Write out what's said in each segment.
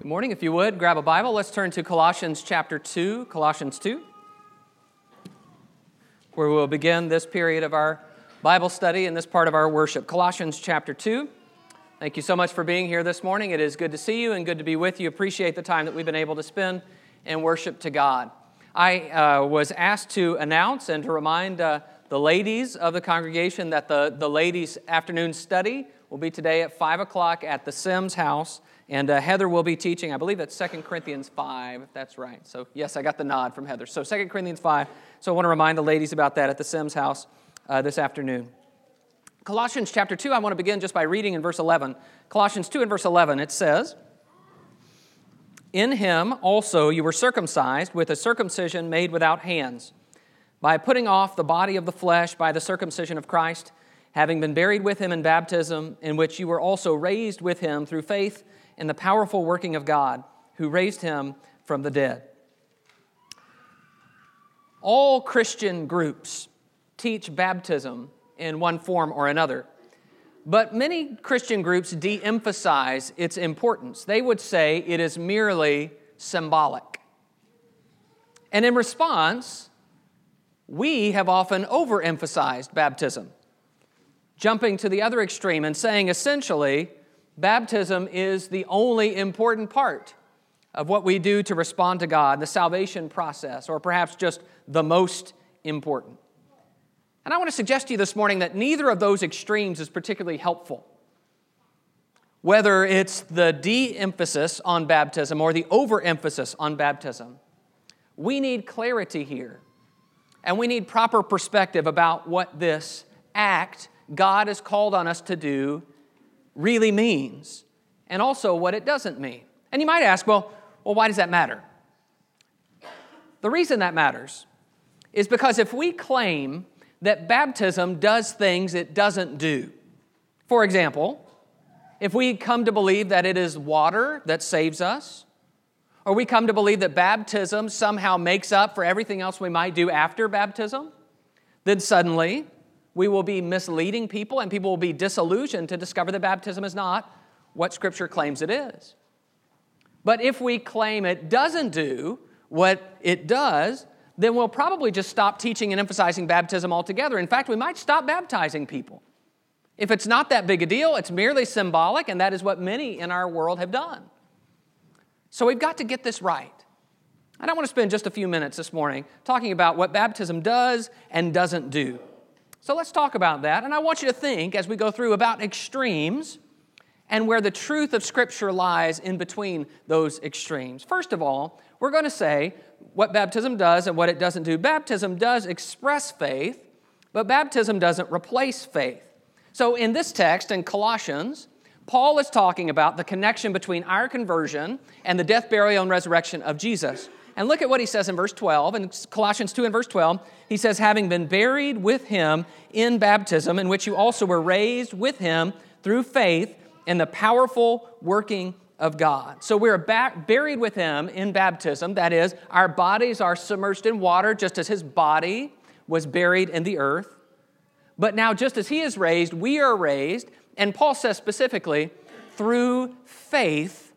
Good morning. If you would, grab a Bible. Let's turn to Colossians chapter 2. Colossians 2, where we'll begin this period of our Bible study and this part of our worship. Colossians chapter 2. Thank you so much for being here this morning. It is good to see you and good to be with you. Appreciate the time that we've been able to spend in worship to God. I uh, was asked to announce and to remind uh, the ladies of the congregation that the, the ladies' afternoon study will be today at 5 o'clock at the Sims house. And uh, Heather will be teaching, I believe that's 2 Corinthians 5, if that's right. So, yes, I got the nod from Heather. So, 2 Corinthians 5. So, I want to remind the ladies about that at the Sims house uh, this afternoon. Colossians chapter 2, I want to begin just by reading in verse 11. Colossians 2 and verse 11, it says, In him also you were circumcised with a circumcision made without hands, by putting off the body of the flesh by the circumcision of Christ, having been buried with him in baptism, in which you were also raised with him through faith in the powerful working of God who raised him from the dead. All Christian groups teach baptism in one form or another, but many Christian groups de emphasize its importance. They would say it is merely symbolic. And in response, we have often overemphasized baptism, jumping to the other extreme and saying essentially, baptism is the only important part of what we do to respond to God, the salvation process, or perhaps just the most important. And I want to suggest to you this morning that neither of those extremes is particularly helpful. Whether it's the de emphasis on baptism or the overemphasis on baptism, we need clarity here. And we need proper perspective about what this act God has called on us to do really means and also what it doesn't mean. And you might ask, well, well, why does that matter? The reason that matters is because if we claim that baptism does things it doesn't do, for example, if we come to believe that it is water that saves us, or we come to believe that baptism somehow makes up for everything else we might do after baptism, then suddenly we will be misleading people, and people will be disillusioned to discover that baptism is not what Scripture claims it is. But if we claim it doesn't do what it does, then we'll probably just stop teaching and emphasizing baptism altogether. In fact, we might stop baptizing people. If it's not that big a deal, it's merely symbolic, and that is what many in our world have done. So we've got to get this right. And I want to spend just a few minutes this morning talking about what baptism does and doesn't do. So let's talk about that. And I want you to think as we go through about extremes and where the truth of Scripture lies in between those extremes. First of all, we're going to say what baptism does and what it doesn't do. Baptism does express faith, but baptism doesn't replace faith. So in this text in Colossians, Paul is talking about the connection between our conversion and the death, burial, and resurrection of Jesus. And look at what he says in verse 12, in Colossians 2 and verse 12. He says, Having been buried with him in baptism, in which you also were raised with him through faith in the powerful working of God. So we're back, buried with him in baptism. That is, our bodies are submerged in water, just as his body was buried in the earth. But now, just as he is raised, we are raised. And Paul says specifically, through faith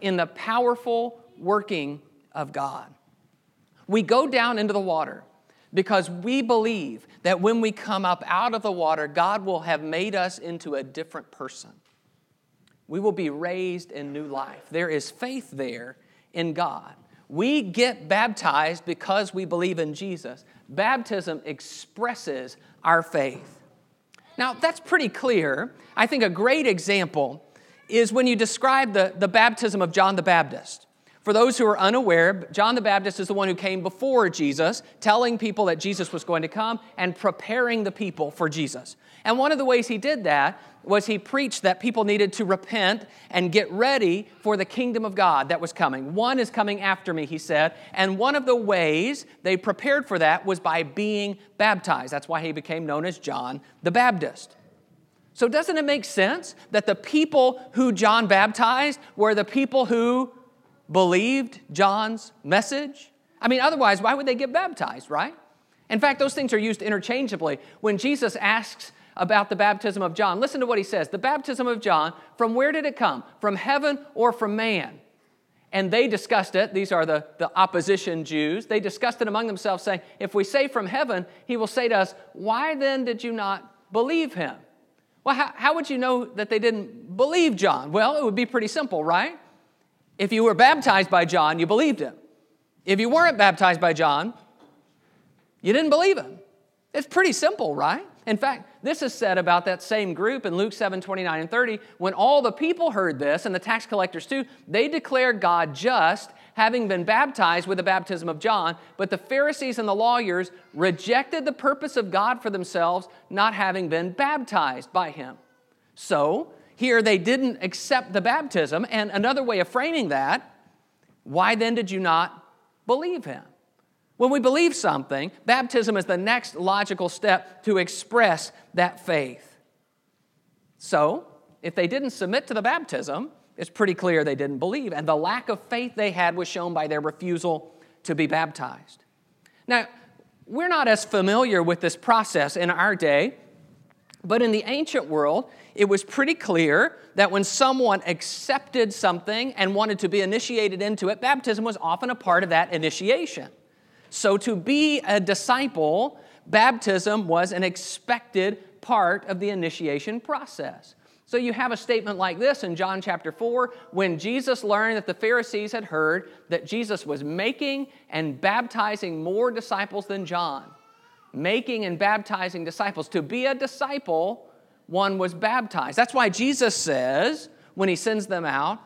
in the powerful working of God. We go down into the water because we believe that when we come up out of the water, God will have made us into a different person. We will be raised in new life. There is faith there in God. We get baptized because we believe in Jesus. Baptism expresses our faith. Now, that's pretty clear. I think a great example is when you describe the, the baptism of John the Baptist. For those who are unaware, John the Baptist is the one who came before Jesus, telling people that Jesus was going to come and preparing the people for Jesus. And one of the ways he did that was he preached that people needed to repent and get ready for the kingdom of God that was coming. One is coming after me, he said. And one of the ways they prepared for that was by being baptized. That's why he became known as John the Baptist. So, doesn't it make sense that the people who John baptized were the people who believed John's message? I mean, otherwise, why would they get baptized, right? In fact, those things are used interchangeably. When Jesus asks about the baptism of John, listen to what he says The baptism of John, from where did it come? From heaven or from man? And they discussed it. These are the, the opposition Jews. They discussed it among themselves, saying, If we say from heaven, he will say to us, Why then did you not believe him? Well, how, how would you know that they didn't believe John? Well, it would be pretty simple, right? If you were baptized by John, you believed him. If you weren't baptized by John, you didn't believe him. It's pretty simple, right? In fact, this is said about that same group in Luke 7 29 and 30. When all the people heard this, and the tax collectors too, they declared God just, having been baptized with the baptism of John. But the Pharisees and the lawyers rejected the purpose of God for themselves, not having been baptized by him. So, here they didn't accept the baptism. And another way of framing that, why then did you not believe him? When we believe something, baptism is the next logical step to express that faith. So, if they didn't submit to the baptism, it's pretty clear they didn't believe. And the lack of faith they had was shown by their refusal to be baptized. Now, we're not as familiar with this process in our day, but in the ancient world, it was pretty clear that when someone accepted something and wanted to be initiated into it, baptism was often a part of that initiation. So, to be a disciple, baptism was an expected part of the initiation process. So, you have a statement like this in John chapter 4 when Jesus learned that the Pharisees had heard that Jesus was making and baptizing more disciples than John. Making and baptizing disciples. To be a disciple, one was baptized. That's why Jesus says, when he sends them out,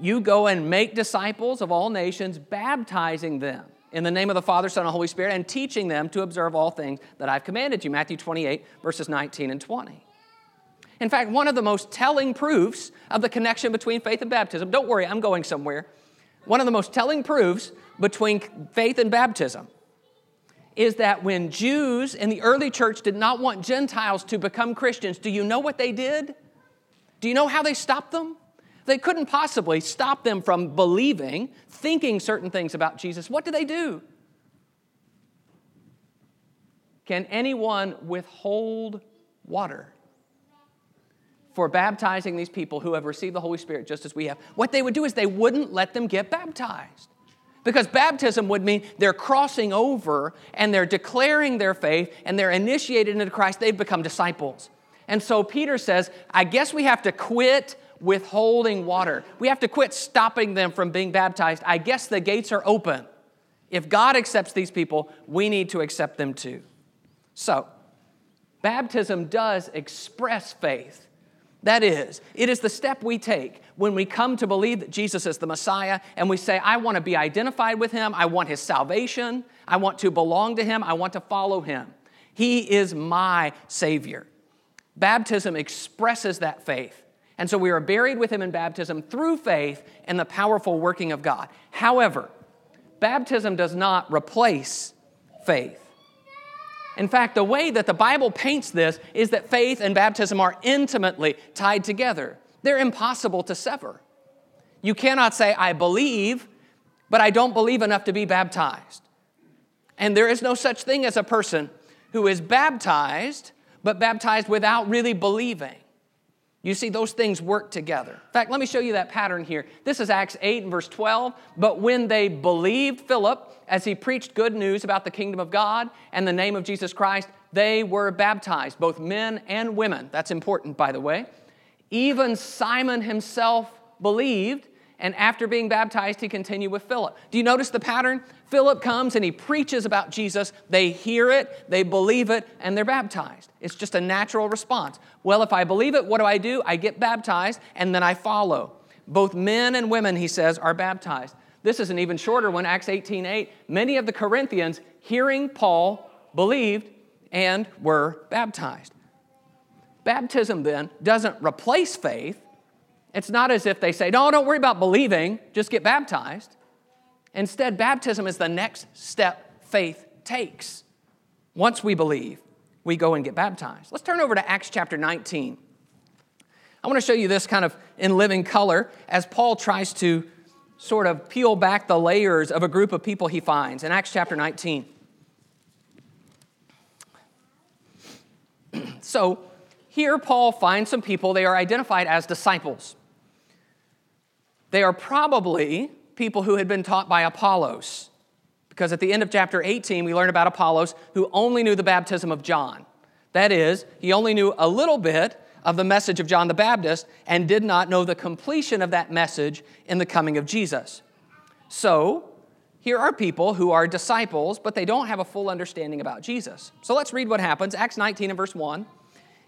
you go and make disciples of all nations, baptizing them in the name of the Father, Son, and Holy Spirit, and teaching them to observe all things that I've commanded you. Matthew 28, verses 19 and 20. In fact, one of the most telling proofs of the connection between faith and baptism, don't worry, I'm going somewhere. One of the most telling proofs between faith and baptism is that when Jews in the early church did not want Gentiles to become Christians, do you know what they did? Do you know how they stopped them? They couldn't possibly stop them from believing, thinking certain things about Jesus. What do they do? Can anyone withhold water for baptizing these people who have received the Holy Spirit just as we have? What they would do is they wouldn't let them get baptized. Because baptism would mean they're crossing over and they're declaring their faith and they're initiated into Christ. They've become disciples. And so Peter says, I guess we have to quit withholding water. We have to quit stopping them from being baptized. I guess the gates are open. If God accepts these people, we need to accept them too. So, baptism does express faith. That is, it is the step we take when we come to believe that Jesus is the Messiah and we say, I want to be identified with him, I want his salvation, I want to belong to him, I want to follow him. He is my Savior. Baptism expresses that faith. And so we are buried with him in baptism through faith in the powerful working of God. However, baptism does not replace faith. In fact, the way that the Bible paints this is that faith and baptism are intimately tied together. They're impossible to sever. You cannot say, I believe, but I don't believe enough to be baptized. And there is no such thing as a person who is baptized, but baptized without really believing. You see, those things work together. In fact, let me show you that pattern here. This is Acts 8 and verse 12. But when they believed Philip as he preached good news about the kingdom of God and the name of Jesus Christ, they were baptized, both men and women. That's important, by the way. Even Simon himself believed, and after being baptized, he continued with Philip. Do you notice the pattern? Philip comes and he preaches about Jesus. They hear it, they believe it, and they're baptized. It's just a natural response. Well, if I believe it, what do I do? I get baptized and then I follow. Both men and women, he says, are baptized. This is an even shorter one, Acts 18 8. Many of the Corinthians, hearing Paul, believed and were baptized. Baptism then doesn't replace faith. It's not as if they say, no, don't worry about believing, just get baptized. Instead, baptism is the next step faith takes. Once we believe, we go and get baptized. Let's turn over to Acts chapter 19. I want to show you this kind of in living color as Paul tries to sort of peel back the layers of a group of people he finds in Acts chapter 19. so, here Paul finds some people, they are identified as disciples. They are probably people who had been taught by Apollos. Because at the end of chapter 18, we learn about Apollos who only knew the baptism of John. That is, he only knew a little bit of the message of John the Baptist and did not know the completion of that message in the coming of Jesus. So, here are people who are disciples, but they don't have a full understanding about Jesus. So let's read what happens. Acts 19 and verse 1.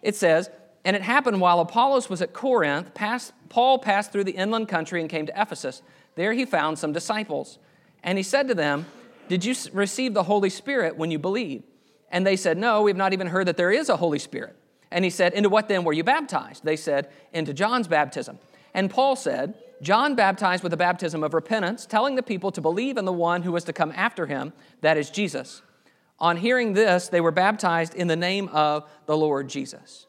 It says, And it happened while Apollos was at Corinth, passed, Paul passed through the inland country and came to Ephesus. There he found some disciples. And he said to them, Did you receive the Holy Spirit when you believed? And they said, No, we've not even heard that there is a Holy Spirit. And he said, Into what then were you baptized? They said, Into John's baptism. And Paul said, John baptized with a baptism of repentance, telling the people to believe in the one who was to come after him, that is Jesus. On hearing this, they were baptized in the name of the Lord Jesus.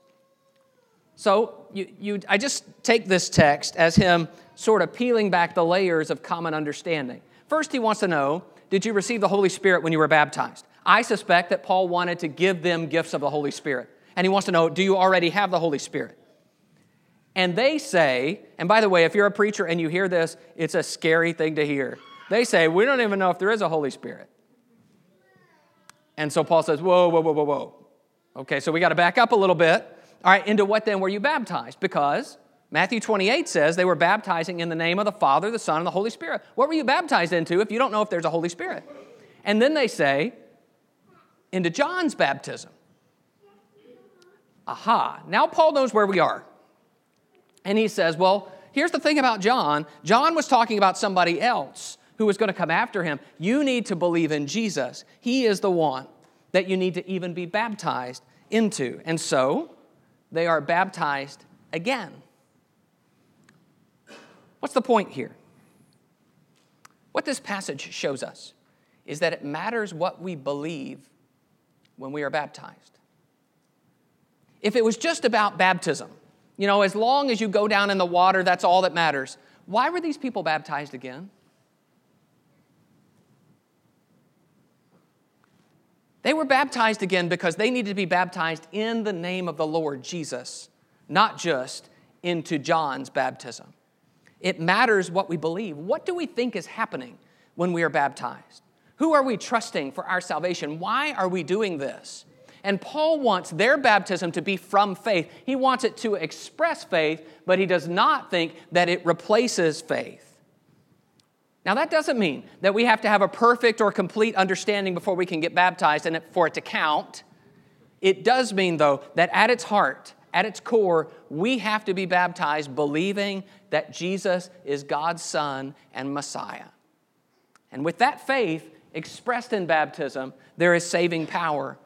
So you, you, I just take this text as him sort of peeling back the layers of common understanding. First, he wants to know Did you receive the Holy Spirit when you were baptized? I suspect that Paul wanted to give them gifts of the Holy Spirit. And he wants to know Do you already have the Holy Spirit? And they say, and by the way, if you're a preacher and you hear this, it's a scary thing to hear. They say, We don't even know if there is a Holy Spirit. And so Paul says, Whoa, whoa, whoa, whoa, whoa. Okay, so we got to back up a little bit. All right, into what then were you baptized? Because Matthew 28 says they were baptizing in the name of the Father, the Son, and the Holy Spirit. What were you baptized into if you don't know if there's a Holy Spirit? And then they say, into John's baptism. Aha, now Paul knows where we are. And he says, Well, here's the thing about John John was talking about somebody else who was going to come after him. You need to believe in Jesus. He is the one that you need to even be baptized into. And so they are baptized again. What's the point here? What this passage shows us is that it matters what we believe when we are baptized. If it was just about baptism, you know, as long as you go down in the water, that's all that matters. Why were these people baptized again? They were baptized again because they needed to be baptized in the name of the Lord Jesus, not just into John's baptism. It matters what we believe. What do we think is happening when we are baptized? Who are we trusting for our salvation? Why are we doing this? And Paul wants their baptism to be from faith. He wants it to express faith, but he does not think that it replaces faith. Now, that doesn't mean that we have to have a perfect or complete understanding before we can get baptized and for it to count. It does mean, though, that at its heart, at its core, we have to be baptized believing that Jesus is God's Son and Messiah. And with that faith expressed in baptism, there is saving power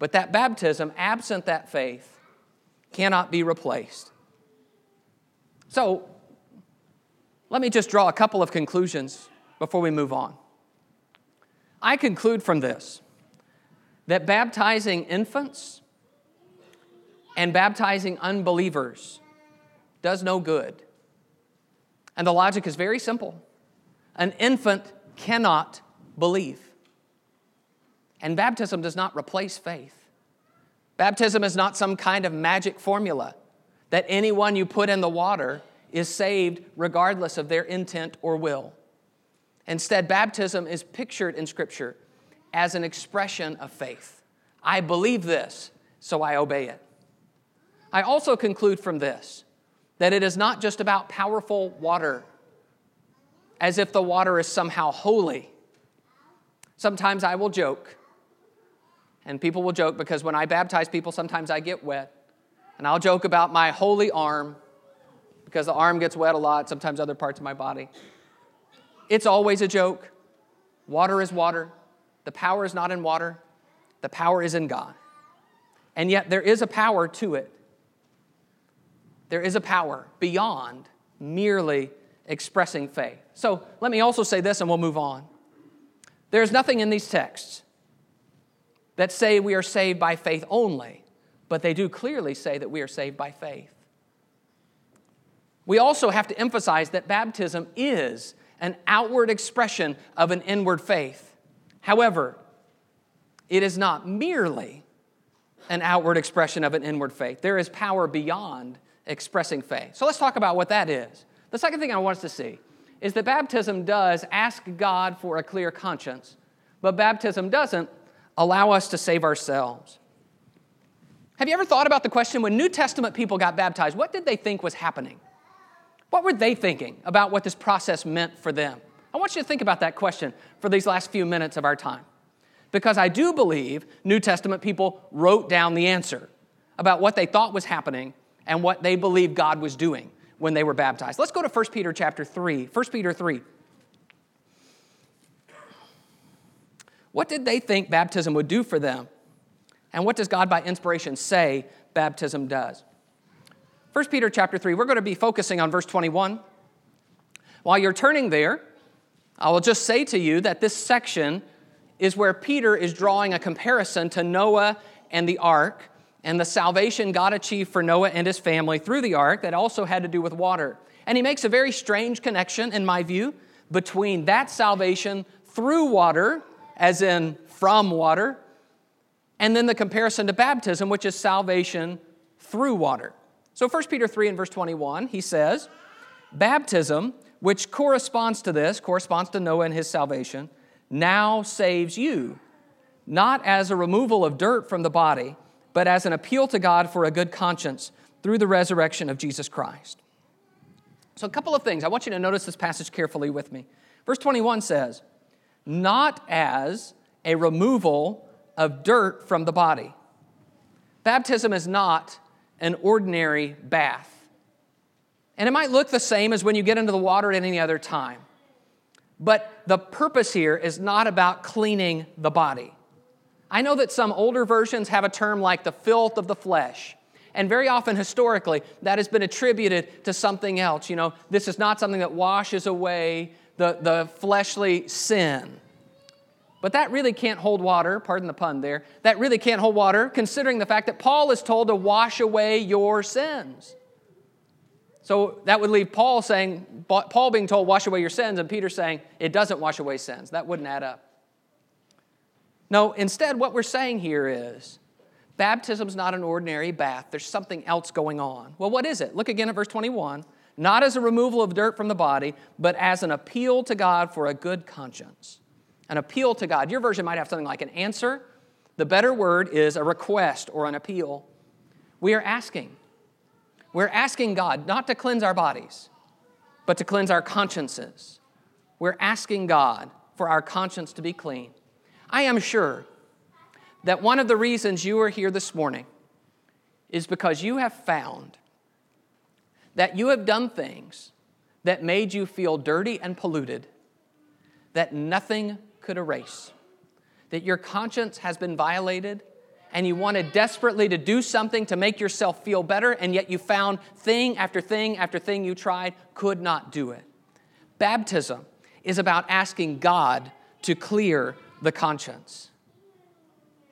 but that baptism, absent that faith, cannot be replaced. So, let me just draw a couple of conclusions before we move on. I conclude from this that baptizing infants and baptizing unbelievers does no good. And the logic is very simple an infant cannot believe. And baptism does not replace faith. Baptism is not some kind of magic formula that anyone you put in the water is saved regardless of their intent or will. Instead, baptism is pictured in Scripture as an expression of faith. I believe this, so I obey it. I also conclude from this that it is not just about powerful water, as if the water is somehow holy. Sometimes I will joke and people will joke because when I baptize people, sometimes I get wet. And I'll joke about my holy arm because the arm gets wet a lot, sometimes other parts of my body. It's always a joke. Water is water. The power is not in water, the power is in God. And yet, there is a power to it. There is a power beyond merely expressing faith. So, let me also say this and we'll move on. There's nothing in these texts that say we are saved by faith only, but they do clearly say that we are saved by faith. We also have to emphasize that baptism is an outward expression of an inward faith. However, it is not merely an outward expression of an inward faith. There is power beyond expressing faith. So let's talk about what that is. The second thing I want us to see is that baptism does ask God for a clear conscience, but baptism doesn't allow us to save ourselves. Have you ever thought about the question when New Testament people got baptized, what did they think was happening? What were they thinking about what this process meant for them? I want you to think about that question for these last few minutes of our time. Because I do believe New Testament people wrote down the answer about what they thought was happening and what they believed God was doing when they were baptized. Let's go to 1 Peter chapter 3. 1 Peter 3. What did they think baptism would do for them? And what does God by inspiration say baptism does? 1 Peter chapter 3, we're going to be focusing on verse 21. While you're turning there, I will just say to you that this section is where Peter is drawing a comparison to Noah and the ark and the salvation God achieved for Noah and his family through the ark that also had to do with water. And he makes a very strange connection, in my view, between that salvation through water, as in from water, and then the comparison to baptism, which is salvation through water. So 1 Peter 3 and verse 21, he says, Baptism, which corresponds to this, corresponds to Noah and his salvation, now saves you, not as a removal of dirt from the body but as an appeal to God for a good conscience through the resurrection of Jesus Christ. So, a couple of things. I want you to notice this passage carefully with me. Verse 21 says, Not as a removal of dirt from the body. Baptism is not an ordinary bath. And it might look the same as when you get into the water at any other time. But the purpose here is not about cleaning the body. I know that some older versions have a term like the filth of the flesh. And very often, historically, that has been attributed to something else. You know, this is not something that washes away the, the fleshly sin. But that really can't hold water, pardon the pun there. That really can't hold water, considering the fact that Paul is told to wash away your sins. So that would leave Paul saying, Paul being told, wash away your sins, and Peter saying, it doesn't wash away sins. That wouldn't add up. No, instead, what we're saying here is baptism's not an ordinary bath. There's something else going on. Well, what is it? Look again at verse 21. Not as a removal of dirt from the body, but as an appeal to God for a good conscience. An appeal to God. Your version might have something like an answer. The better word is a request or an appeal. We are asking. We're asking God not to cleanse our bodies, but to cleanse our consciences. We're asking God for our conscience to be clean. I am sure that one of the reasons you are here this morning is because you have found that you have done things that made you feel dirty and polluted that nothing could erase. That your conscience has been violated and you wanted desperately to do something to make yourself feel better, and yet you found thing after thing after thing you tried could not do it. Baptism is about asking God to clear the conscience.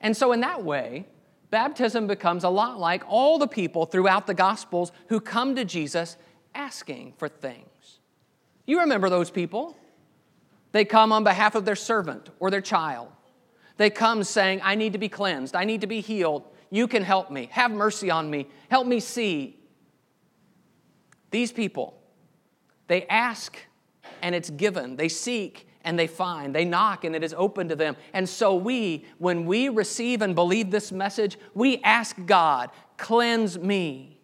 And so, in that way, baptism becomes a lot like all the people throughout the Gospels who come to Jesus asking for things. You remember those people? They come on behalf of their servant or their child. They come saying, I need to be cleansed, I need to be healed. You can help me. Have mercy on me. Help me see. These people, they ask and it's given. They seek and they find. They knock and it is open to them. And so we, when we receive and believe this message, we ask God, cleanse me.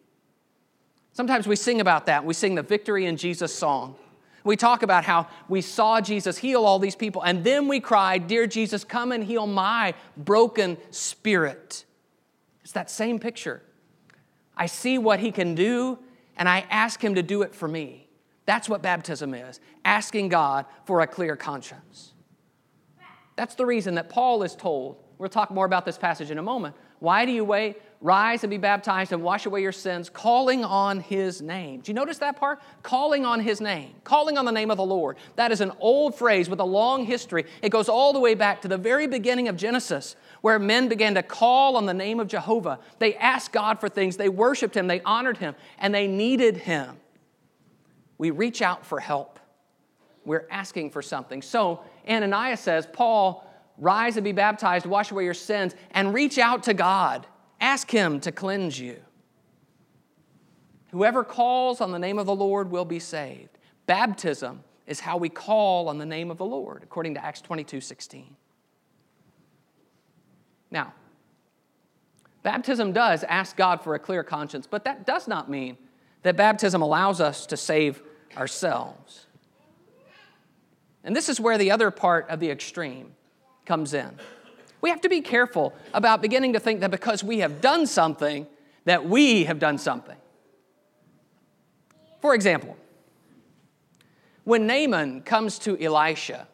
Sometimes we sing about that. We sing the Victory in Jesus song. We talk about how we saw Jesus heal all these people, and then we cried, Dear Jesus, come and heal my broken spirit. It's that same picture. I see what he can do, and I ask him to do it for me. That's what baptism is asking God for a clear conscience. That's the reason that Paul is told. We'll talk more about this passage in a moment. Why do you wait? Rise and be baptized and wash away your sins, calling on his name. Do you notice that part? Calling on his name, calling on the name of the Lord. That is an old phrase with a long history. It goes all the way back to the very beginning of Genesis, where men began to call on the name of Jehovah. They asked God for things, they worshiped him, they honored him, and they needed him we reach out for help. We're asking for something. So Ananias says, Paul, rise and be baptized, wash away your sins, and reach out to God. Ask Him to cleanse you. Whoever calls on the name of the Lord will be saved. Baptism is how we call on the name of the Lord, according to Acts 22 16. Now, baptism does ask God for a clear conscience, but that does not mean that baptism allows us to save ourselves. And this is where the other part of the extreme comes in. We have to be careful about beginning to think that because we have done something, that we have done something. For example, when Naaman comes to Elisha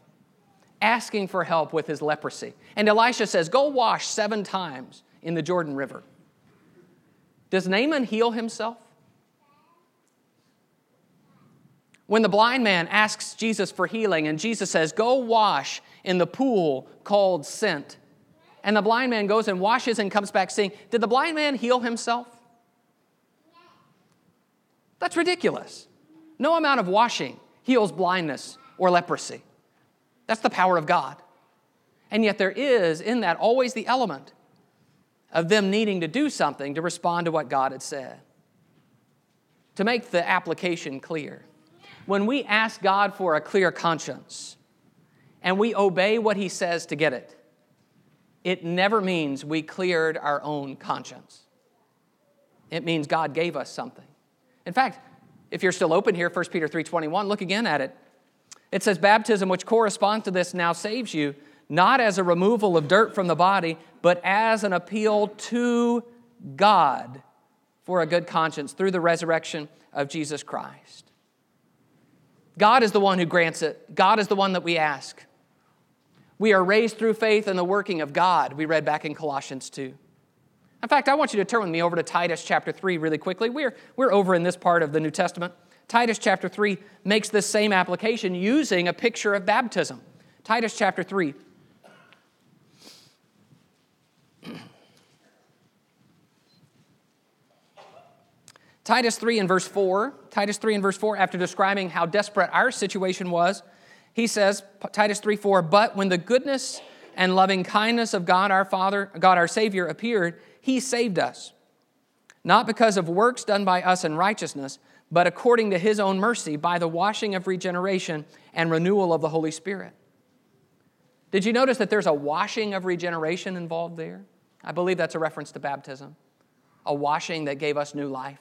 asking for help with his leprosy, and Elisha says, Go wash seven times in the Jordan River, does Naaman heal himself? When the blind man asks Jesus for healing, and Jesus says, Go wash in the pool called Sent, and the blind man goes and washes and comes back seeing, did the blind man heal himself? That's ridiculous. No amount of washing heals blindness or leprosy. That's the power of God. And yet, there is in that always the element of them needing to do something to respond to what God had said. To make the application clear, when we ask God for a clear conscience and we obey what He says to get it, it never means we cleared our own conscience. It means God gave us something. In fact, if you're still open here, 1 Peter 3:21, look again at it. It says baptism which corresponds to this now saves you, not as a removal of dirt from the body, but as an appeal to God for a good conscience through the resurrection of Jesus Christ. God is the one who grants it. God is the one that we ask. We are raised through faith in the working of God, we read back in Colossians 2. In fact, I want you to turn with me over to Titus chapter 3 really quickly. We're, we're over in this part of the New Testament. Titus chapter 3 makes this same application using a picture of baptism. Titus chapter 3. Titus 3 and verse 4, Titus 3 and verse 4, after describing how desperate our situation was, he says, Titus 3 4, but when the goodness and loving kindness of God our Father, God our Savior appeared, he saved us, not because of works done by us in righteousness, but according to his own mercy by the washing of regeneration and renewal of the Holy Spirit. Did you notice that there's a washing of regeneration involved there? I believe that's a reference to baptism, a washing that gave us new life.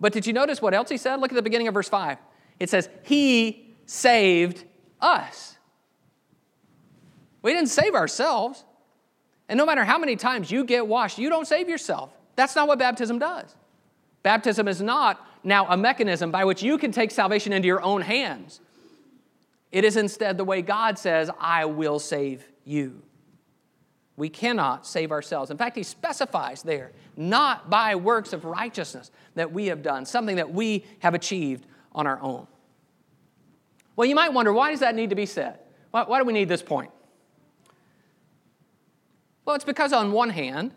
But did you notice what else he said? Look at the beginning of verse 5. It says, He saved us. We didn't save ourselves. And no matter how many times you get washed, you don't save yourself. That's not what baptism does. Baptism is not now a mechanism by which you can take salvation into your own hands. It is instead the way God says, I will save you. We cannot save ourselves. In fact, he specifies there, not by works of righteousness that we have done, something that we have achieved on our own. Well, you might wonder, why does that need to be said? Why, why do we need this point? Well, it's because, on one hand,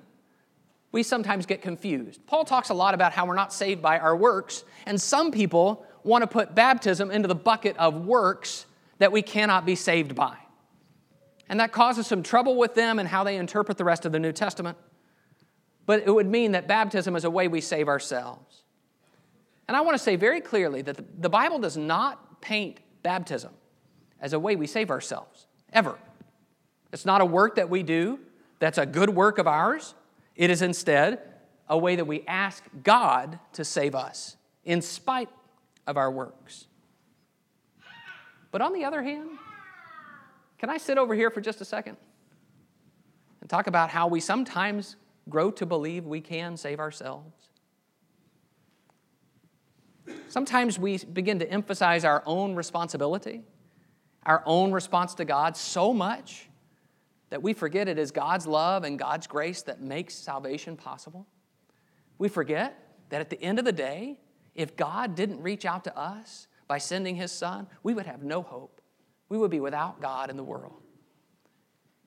we sometimes get confused. Paul talks a lot about how we're not saved by our works, and some people want to put baptism into the bucket of works that we cannot be saved by. And that causes some trouble with them and how they interpret the rest of the New Testament. But it would mean that baptism is a way we save ourselves. And I want to say very clearly that the Bible does not paint baptism as a way we save ourselves, ever. It's not a work that we do, that's a good work of ours. It is instead a way that we ask God to save us in spite of our works. But on the other hand, can I sit over here for just a second and talk about how we sometimes grow to believe we can save ourselves? Sometimes we begin to emphasize our own responsibility, our own response to God so much that we forget it is God's love and God's grace that makes salvation possible. We forget that at the end of the day, if God didn't reach out to us by sending His Son, we would have no hope. We would be without God in the world.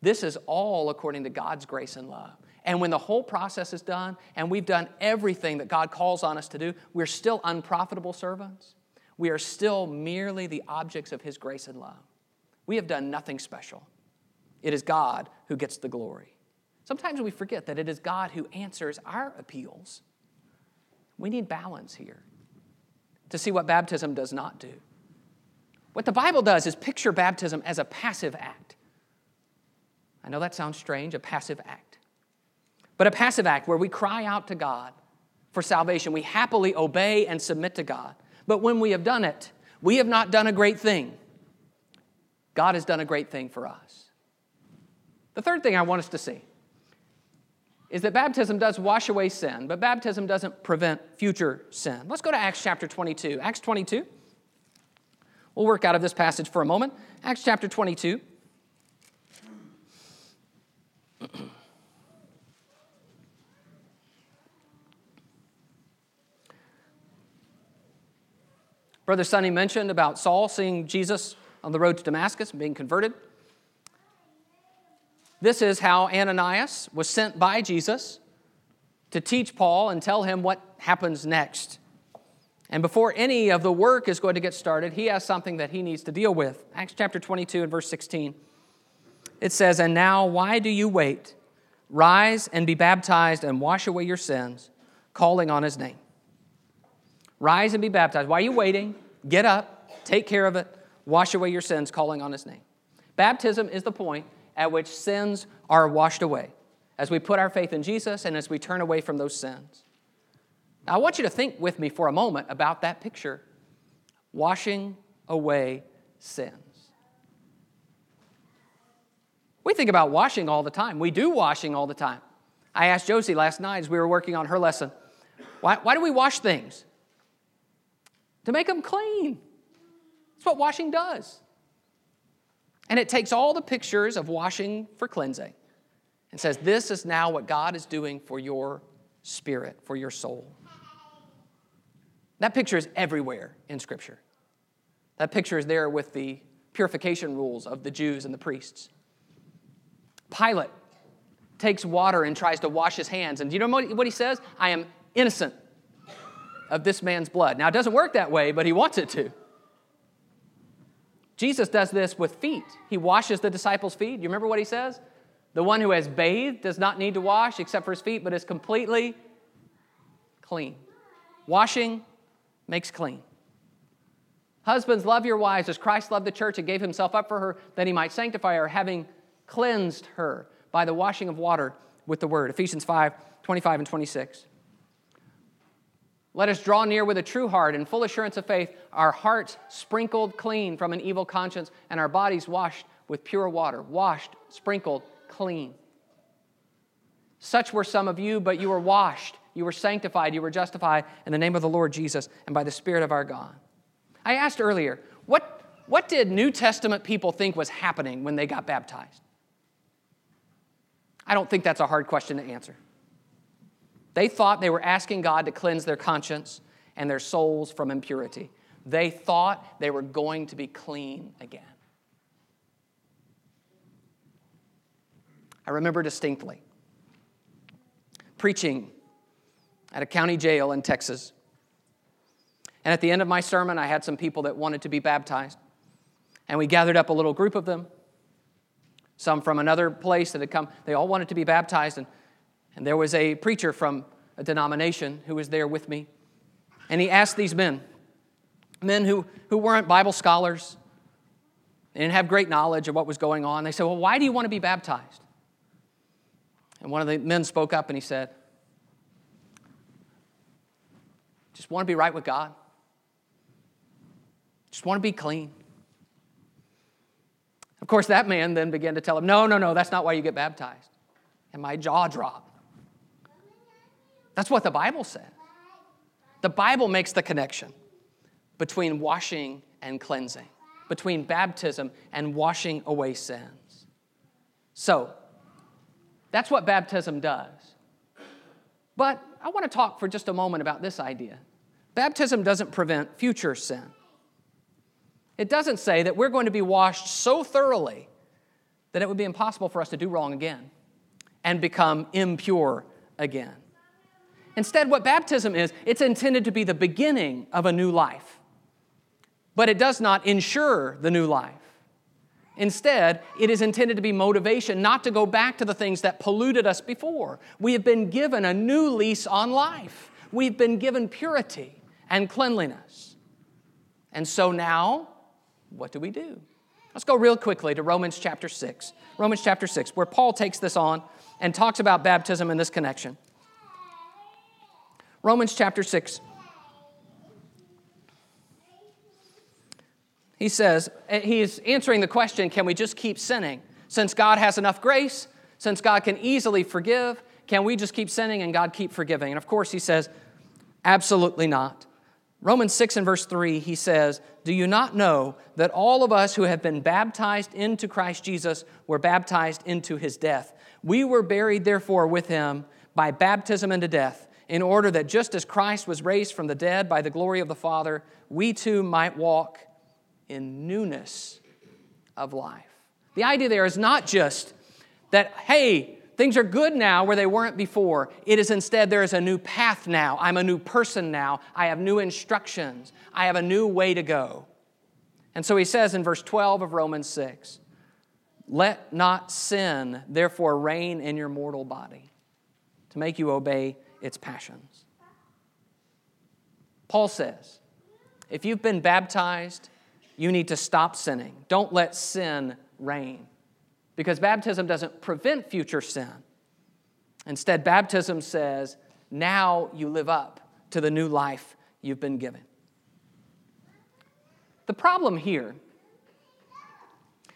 This is all according to God's grace and love. And when the whole process is done and we've done everything that God calls on us to do, we're still unprofitable servants. We are still merely the objects of His grace and love. We have done nothing special. It is God who gets the glory. Sometimes we forget that it is God who answers our appeals. We need balance here to see what baptism does not do. What the Bible does is picture baptism as a passive act. I know that sounds strange, a passive act. But a passive act where we cry out to God for salvation. We happily obey and submit to God. But when we have done it, we have not done a great thing. God has done a great thing for us. The third thing I want us to see is that baptism does wash away sin, but baptism doesn't prevent future sin. Let's go to Acts chapter 22. Acts 22. We'll work out of this passage for a moment. Acts chapter 22. Brother Sonny mentioned about Saul seeing Jesus on the road to Damascus and being converted. This is how Ananias was sent by Jesus to teach Paul and tell him what happens next. And before any of the work is going to get started, he has something that he needs to deal with. Acts chapter 22 and verse 16. It says, And now, why do you wait? Rise and be baptized and wash away your sins, calling on his name. Rise and be baptized. Why are you waiting? Get up, take care of it, wash away your sins, calling on his name. Baptism is the point at which sins are washed away as we put our faith in Jesus and as we turn away from those sins. Now, I want you to think with me for a moment about that picture washing away sins. We think about washing all the time. We do washing all the time. I asked Josie last night as we were working on her lesson, why, why do we wash things? To make them clean. That's what washing does. And it takes all the pictures of washing for cleansing and says, This is now what God is doing for your spirit, for your soul. That picture is everywhere in Scripture. That picture is there with the purification rules of the Jews and the priests. Pilate takes water and tries to wash his hands. And do you know what he says? I am innocent of this man's blood. Now, it doesn't work that way, but he wants it to. Jesus does this with feet. He washes the disciples' feet. You remember what he says? The one who has bathed does not need to wash except for his feet, but is completely clean. Washing makes clean. Husbands, love your wives as Christ loved the church and gave himself up for her that he might sanctify her, having cleansed her by the washing of water with the word. Ephesians 5 25 and 26. Let us draw near with a true heart and full assurance of faith, our hearts sprinkled clean from an evil conscience, and our bodies washed with pure water. Washed, sprinkled, clean. Such were some of you, but you were washed, you were sanctified, you were justified in the name of the Lord Jesus and by the Spirit of our God. I asked earlier, what, what did New Testament people think was happening when they got baptized? I don't think that's a hard question to answer. They thought they were asking God to cleanse their conscience and their souls from impurity. They thought they were going to be clean again. I remember distinctly preaching at a county jail in Texas. And at the end of my sermon, I had some people that wanted to be baptized. And we gathered up a little group of them, some from another place that had come. They all wanted to be baptized. And and there was a preacher from a denomination who was there with me. And he asked these men, men who, who weren't Bible scholars, they didn't have great knowledge of what was going on. They said, Well, why do you want to be baptized? And one of the men spoke up and he said, Just want to be right with God. Just want to be clean. Of course, that man then began to tell him, No, no, no, that's not why you get baptized. And my jaw dropped. That's what the Bible says. The Bible makes the connection between washing and cleansing, between baptism and washing away sins. So, that's what baptism does. But I want to talk for just a moment about this idea. Baptism doesn't prevent future sin. It doesn't say that we're going to be washed so thoroughly that it would be impossible for us to do wrong again and become impure again. Instead, what baptism is, it's intended to be the beginning of a new life. But it does not ensure the new life. Instead, it is intended to be motivation not to go back to the things that polluted us before. We have been given a new lease on life. We've been given purity and cleanliness. And so now, what do we do? Let's go real quickly to Romans chapter 6. Romans chapter 6, where Paul takes this on and talks about baptism in this connection. Romans chapter 6. He says, eh, he's answering the question can we just keep sinning? Since God has enough grace, since God can easily forgive, can we just keep sinning and God keep forgiving? And of course, he says, absolutely not. Romans 6 and verse 3, he says, Do you not know that all of us who have been baptized into Christ Jesus were baptized into his death? We were buried, therefore, with him by baptism into death, in order that just as Christ was raised from the dead by the glory of the Father, we too might walk in newness of life. The idea there is not just that, hey, things are good now where they weren't before. It is instead there is a new path now. I'm a new person now. I have new instructions. I have a new way to go. And so he says in verse 12 of Romans 6 Let not sin therefore reign in your mortal body to make you obey its passions. Paul says, if you've been baptized you need to stop sinning. Don't let sin reign. Because baptism doesn't prevent future sin. Instead, baptism says, now you live up to the new life you've been given. The problem here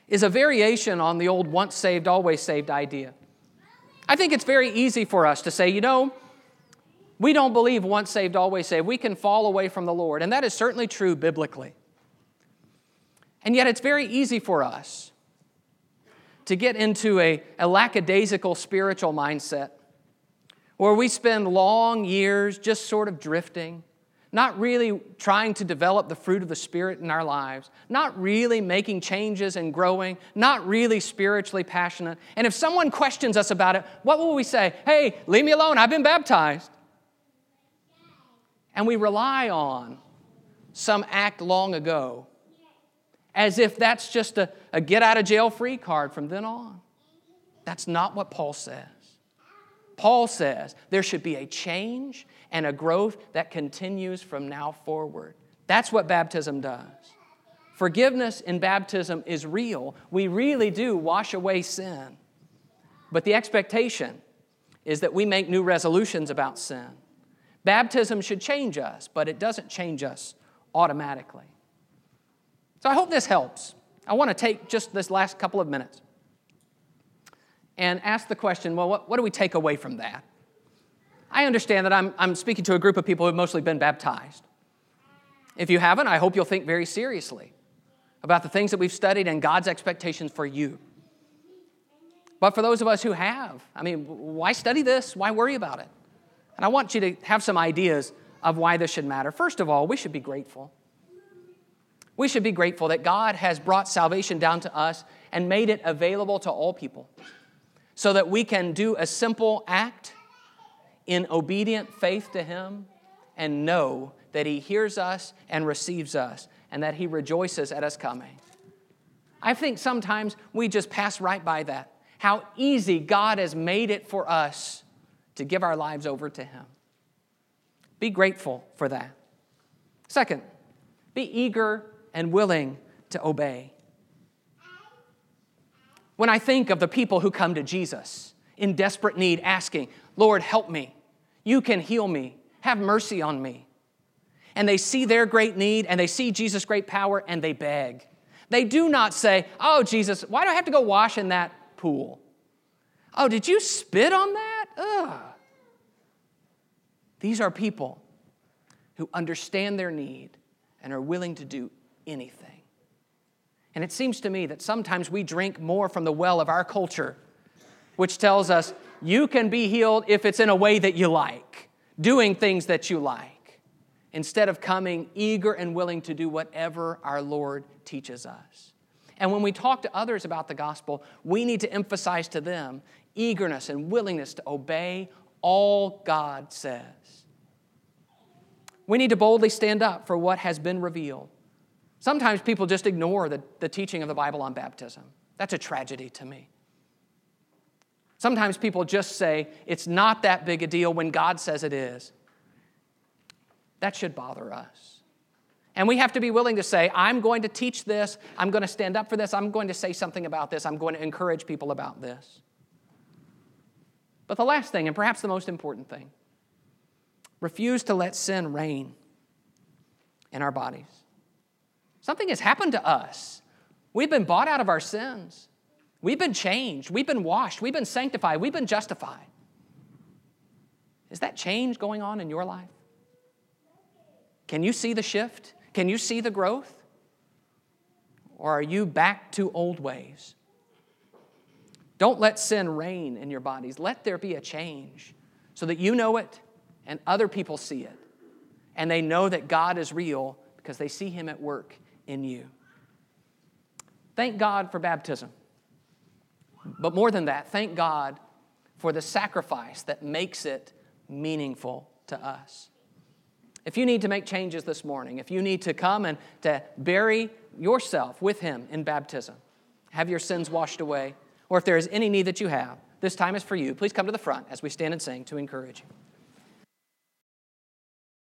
is a variation on the old once saved, always saved idea. I think it's very easy for us to say, you know, we don't believe once saved, always saved. We can fall away from the Lord. And that is certainly true biblically. And yet, it's very easy for us to get into a, a lackadaisical spiritual mindset where we spend long years just sort of drifting, not really trying to develop the fruit of the Spirit in our lives, not really making changes and growing, not really spiritually passionate. And if someone questions us about it, what will we say? Hey, leave me alone, I've been baptized. And we rely on some act long ago as if that's just a, a get out of jail free card from then on. That's not what Paul says. Paul says there should be a change and a growth that continues from now forward. That's what baptism does. Forgiveness in baptism is real. We really do wash away sin. But the expectation is that we make new resolutions about sin. Baptism should change us, but it doesn't change us automatically. So I hope this helps. I want to take just this last couple of minutes and ask the question well, what, what do we take away from that? I understand that I'm, I'm speaking to a group of people who've mostly been baptized. If you haven't, I hope you'll think very seriously about the things that we've studied and God's expectations for you. But for those of us who have, I mean, why study this? Why worry about it? And I want you to have some ideas of why this should matter. First of all, we should be grateful. We should be grateful that God has brought salvation down to us and made it available to all people so that we can do a simple act in obedient faith to Him and know that He hears us and receives us and that He rejoices at us coming. I think sometimes we just pass right by that. How easy God has made it for us to give our lives over to Him. Be grateful for that. Second, be eager and willing to obey. When I think of the people who come to Jesus in desperate need, asking, Lord, help me. You can heal me. Have mercy on me. And they see their great need and they see Jesus' great power and they beg. They do not say, Oh, Jesus, why do I have to go wash in that pool? Oh, did you spit on that? Ugh. These are people who understand their need and are willing to do anything. And it seems to me that sometimes we drink more from the well of our culture, which tells us you can be healed if it's in a way that you like, doing things that you like, instead of coming eager and willing to do whatever our Lord teaches us. And when we talk to others about the gospel, we need to emphasize to them eagerness and willingness to obey all God says. We need to boldly stand up for what has been revealed Sometimes people just ignore the, the teaching of the Bible on baptism. That's a tragedy to me. Sometimes people just say it's not that big a deal when God says it is. That should bother us. And we have to be willing to say, I'm going to teach this, I'm going to stand up for this, I'm going to say something about this, I'm going to encourage people about this. But the last thing, and perhaps the most important thing, refuse to let sin reign in our bodies. Something has happened to us. We've been bought out of our sins. We've been changed. We've been washed. We've been sanctified. We've been justified. Is that change going on in your life? Can you see the shift? Can you see the growth? Or are you back to old ways? Don't let sin reign in your bodies. Let there be a change so that you know it and other people see it. And they know that God is real because they see Him at work in you. Thank God for baptism. But more than that, thank God for the sacrifice that makes it meaningful to us. If you need to make changes this morning, if you need to come and to bury yourself with Him in baptism, have your sins washed away, or if there is any need that you have, this time is for you. Please come to the front as we stand and sing to encourage you.